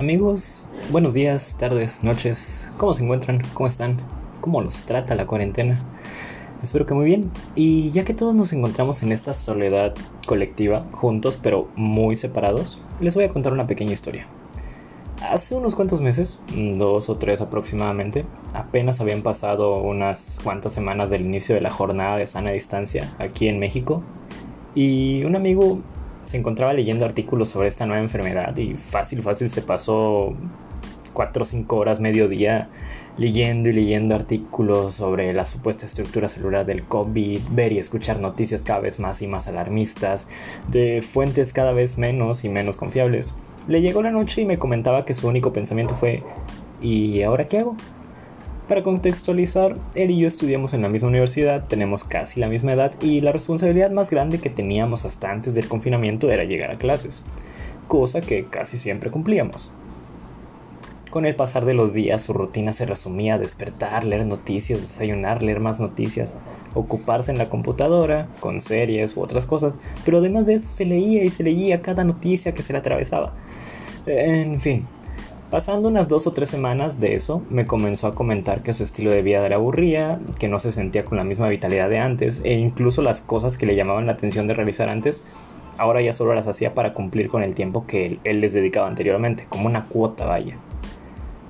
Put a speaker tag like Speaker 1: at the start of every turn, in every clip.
Speaker 1: Amigos, buenos días, tardes, noches. ¿Cómo se encuentran? ¿Cómo están? ¿Cómo los trata la cuarentena? Espero que muy bien. Y ya que todos nos encontramos en esta soledad colectiva, juntos pero muy separados, les voy a contar una pequeña historia. Hace unos cuantos meses, dos o tres aproximadamente, apenas habían pasado unas cuantas semanas del inicio de la jornada de sana distancia aquí en México, y un amigo se encontraba leyendo artículos sobre esta nueva enfermedad y fácil, fácil se pasó 4 o 5 horas, mediodía, leyendo y leyendo artículos sobre la supuesta estructura celular del COVID, ver y escuchar noticias cada vez más y más alarmistas, de fuentes cada vez menos y menos confiables. Le llegó la noche y me comentaba que su único pensamiento fue ¿y ahora qué hago? Para contextualizar, él y yo estudiamos en la misma universidad, tenemos casi la misma edad y la responsabilidad más grande que teníamos hasta antes del confinamiento era llegar a clases, cosa que casi siempre cumplíamos. Con el pasar de los días su rutina se resumía a despertar, leer noticias, desayunar, leer más noticias, ocuparse en la computadora, con series u otras cosas, pero además de eso se leía y se leía cada noticia que se le atravesaba. En fin, Pasando unas dos o tres semanas de eso, me comenzó a comentar que su estilo de vida era aburría, que no se sentía con la misma vitalidad de antes, e incluso las cosas que le llamaban la atención de realizar antes, ahora ya solo las hacía para cumplir con el tiempo que él, les dedicaba anteriormente, como una cuota vaya.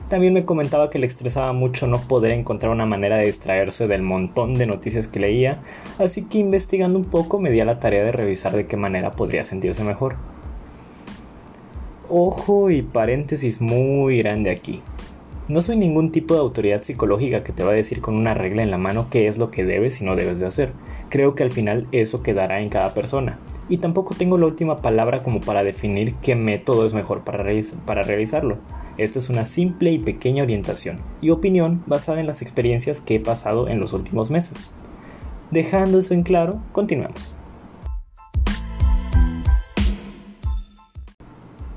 Speaker 1: También me comentaba que le estresaba mucho no poder encontrar una manera de distraerse del montón de noticias que leía, así que investigando un poco me di a la tarea de revisar de qué manera podría sentirse mejor. Ojo y paréntesis muy grande aquí. No soy ningún tipo de autoridad psicológica que te va a decir con una regla en la mano qué es lo que debes y no debes de hacer. Creo que al final eso quedará en cada persona. Y tampoco tengo la última palabra como para definir qué método es mejor para, realizarlo. Esto es una simple y pequeña orientación y opinión basada en las experiencias que he pasado en los últimos meses. Dejando eso en claro, continuemos.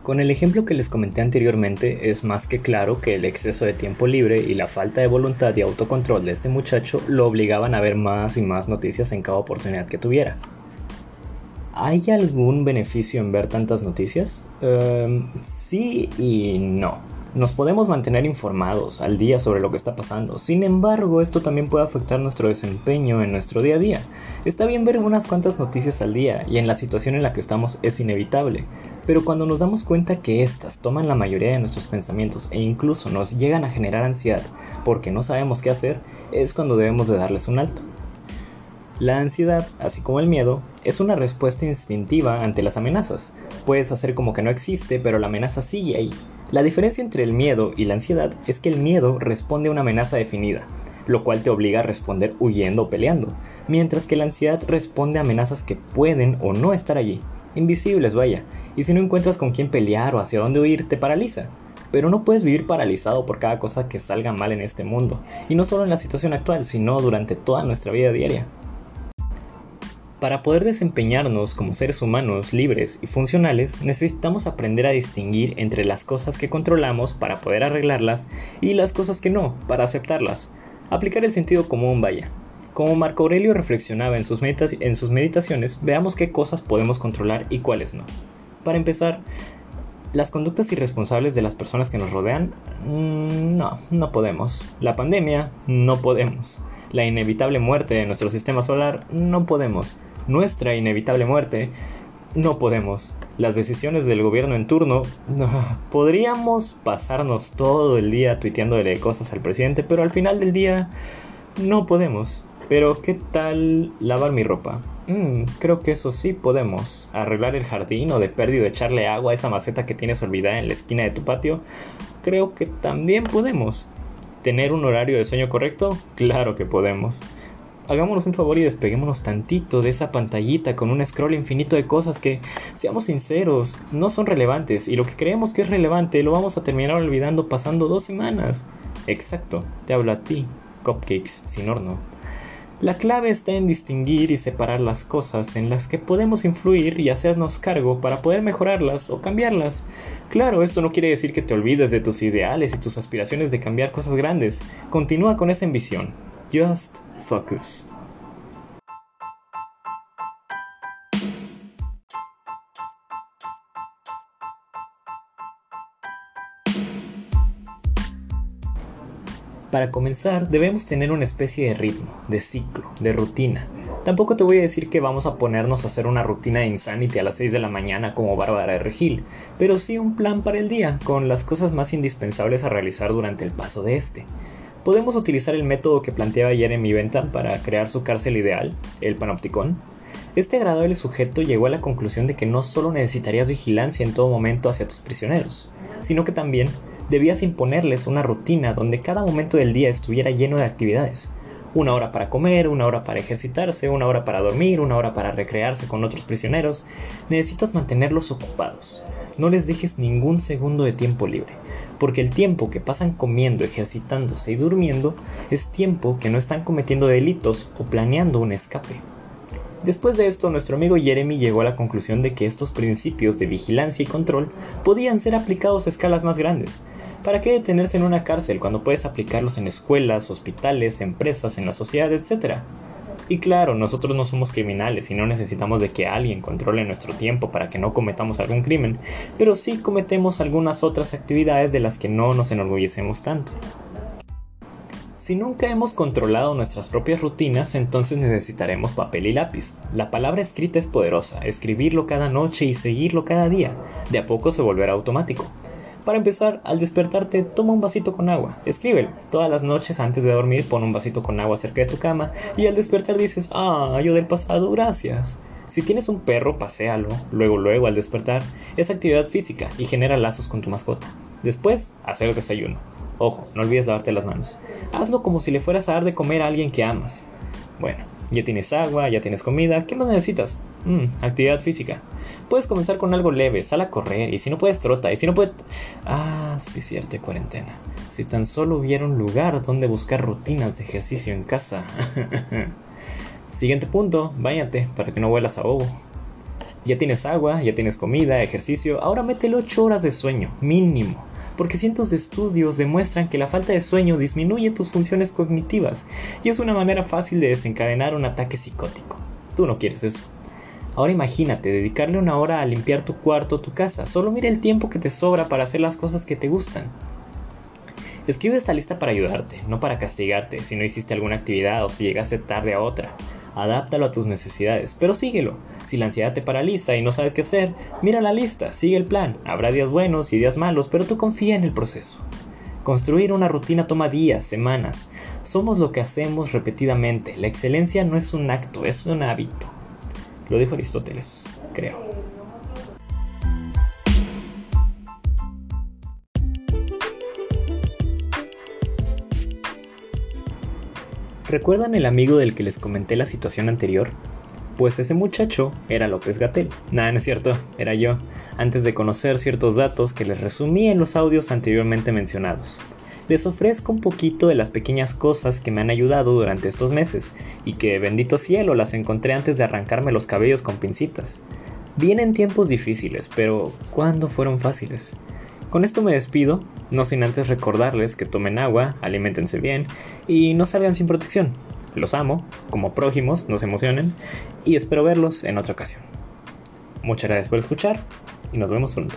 Speaker 1: Con el ejemplo que les comenté anteriormente, es más que claro que el exceso de tiempo libre y la falta de voluntad y autocontrol de este muchacho lo obligaban a ver más y más noticias en cada oportunidad que tuviera. ¿Hay algún beneficio en ver tantas noticias? Em, sí y no. Nos podemos mantener informados al día sobre lo que está pasando. Sin embargo, esto también puede afectar nuestro desempeño en nuestro día a día. Está bien ver unas cuantas noticias al día y en la situación en la que estamos es inevitable. Pero cuando nos damos cuenta que éstas toman la mayoría de nuestros pensamientos e incluso nos llegan a generar ansiedad porque no sabemos qué hacer, es cuando debemos de darles un alto. La ansiedad, así como el miedo, es una respuesta instintiva ante las amenazas. Puedes hacer como que no existe, pero la amenaza sigue ahí. La diferencia entre el miedo y la ansiedad es que el miedo responde a una amenaza definida, lo cual te obliga a responder huyendo o peleando, mientras que la ansiedad responde a amenazas que pueden o no estar allí, invisibles vaya, y si no encuentras con quién pelear o hacia dónde huir, te paraliza. Pero no puedes vivir paralizado por cada cosa que salga mal en este mundo, y no solo en la situación actual, sino durante toda nuestra vida diaria. Para poder desempeñarnos como seres humanos libres y funcionales, necesitamos aprender a distinguir entre las cosas que controlamos para poder arreglarlas y las cosas que no, para aceptarlas. Aplicar el sentido común vaya. Como Marco Aurelio reflexionaba en sus, en sus meditaciones, veamos qué cosas podemos controlar y cuáles no. Para empezar, las conductas irresponsables de las personas que nos rodean, mm, no, no podemos. La pandemia, no podemos. La inevitable muerte de nuestro sistema solar, no podemos. Nuestra inevitable muerte, no podemos. Las decisiones del gobierno en turno, no. podríamos pasarnos todo el día tuiteándole cosas al presidente, pero al final del día, no podemos. Pero, ¿qué tal lavar mi ropa? Mm, creo que eso sí podemos. Arreglar el jardín o de perdido echarle agua a esa maceta que tienes olvidada en la esquina de tu patio. Creo que también podemos. ¿Tener un horario de sueño correcto? Claro que podemos. Hagámonos un favor y despeguémonos tantito de esa pantallita con un scroll infinito de cosas que, seamos sinceros, no son relevantes y lo que creemos que es relevante lo vamos a terminar olvidando pasando dos semanas. Exacto, te hablo a ti, cupcakes sin horno. La clave está en distinguir y separar las cosas en las que podemos influir y hacernos cargo para poder mejorarlas o cambiarlas. Claro, esto no quiere decir que te olvides de tus ideales y tus aspiraciones de cambiar cosas grandes. Continúa con esa ambición. Just focus. Para comenzar, debemos tener una especie de ritmo, de ciclo, de rutina. Tampoco te voy a decir que vamos a ponernos a hacer una rutina de Insanity a las 6 de la mañana como Bárbara de Regil, pero sí un plan para el día, con las cosas más indispensables a realizar durante el paso de este. Podemos utilizar el método que planteaba ayer en mi venta para crear su cárcel ideal, el panopticón. Este agradable sujeto llegó a la conclusión de que no solo necesitarías vigilancia en todo momento hacia tus prisioneros, sino que también debías imponerles una rutina donde cada momento del día estuviera lleno de actividades. Una hora para comer, una hora para ejercitarse, una hora para dormir, una hora para recrearse con otros prisioneros. Necesitas mantenerlos ocupados. No les dejes ningún segundo de tiempo libre, porque el tiempo que pasan comiendo, ejercitándose y durmiendo es tiempo que no están cometiendo delitos o planeando un escape. Después de esto, nuestro amigo Jeremy llegó a la conclusión de que estos principios de vigilancia y control podían ser aplicados a escalas más grandes. ¿Para qué detenerse en una cárcel cuando puedes aplicarlos en escuelas, hospitales, empresas, en la sociedad, etcétera? Y claro, nosotros no somos criminales y no necesitamos de que alguien controle nuestro tiempo para que no cometamos algún crimen, pero sí cometemos algunas otras actividades de las que no nos enorgullecemos tanto. Si nunca hemos controlado nuestras propias rutinas, entonces necesitaremos papel y lápiz. La palabra escrita es poderosa, escribirlo cada noche y seguirlo cada día. De a poco se volverá automático. Para empezar, al despertarte, toma un vasito con agua, escríbelo. Todas las noches antes de dormir, pon un vasito con agua cerca de tu cama y al despertar dices, ah, yo del pasado, gracias. Si tienes un perro, paséalo, luego, luego al despertar. Es actividad física y genera lazos con tu mascota. Después, hacer el desayuno. Ojo, no olvides lavarte las manos. Hazlo como si le fueras a dar de comer a alguien que amas. Bueno, ya tienes agua, ya tienes comida, ¿qué más necesitas? Mmm, actividad física. Puedes comenzar con algo leve, sal a correr, y si no puedes, trota, y si no puedes... Ah, sí, cierto, cuarentena. Si tan solo hubiera un lugar donde buscar rutinas de ejercicio en casa. Siguiente punto, váyate para que no vuelas a bobo. Ya tienes agua, ya tienes comida, ejercicio, ahora métele 8 horas de sueño, mínimo porque cientos de estudios demuestran que la falta de sueño disminuye tus funciones cognitivas y es una manera fácil de desencadenar un ataque psicótico. Tú no quieres eso. Ahora imagínate dedicarle una hora a limpiar tu cuarto o tu casa. Solo mira el tiempo que te sobra para hacer las cosas que te gustan. Escribe esta lista para ayudarte, no para castigarte si no hiciste alguna actividad o si llegaste tarde a otra. Adáptalo a tus necesidades, pero síguelo. Si la ansiedad te paraliza y no sabes qué hacer, mira la lista, sigue el plan. Habrá días buenos y días malos, pero tú confía en el proceso. Construir una rutina toma días, semanas. Somos lo que hacemos repetidamente. La excelencia no es un acto, es un hábito. Lo dijo Aristóteles, creo. ¿Recuerdan el amigo del que les comenté la situación anterior? Pues ese muchacho era López Gatel. Nada, no es cierto, era yo, antes de conocer ciertos datos que les resumí en los audios anteriormente mencionados. Les ofrezco un poquito de las pequeñas cosas que me han ayudado durante estos meses y que, bendito cielo, las encontré antes de arrancarme los cabellos con pincitas. Vienen tiempos difíciles, pero ¿cuándo fueron fáciles? Con esto me despido, no sin antes recordarles que tomen agua, alimentense bien y no salgan sin protección. Los amo, como prójimos, nos emocionen y espero verlos en otra ocasión. Muchas gracias por escuchar y nos vemos pronto.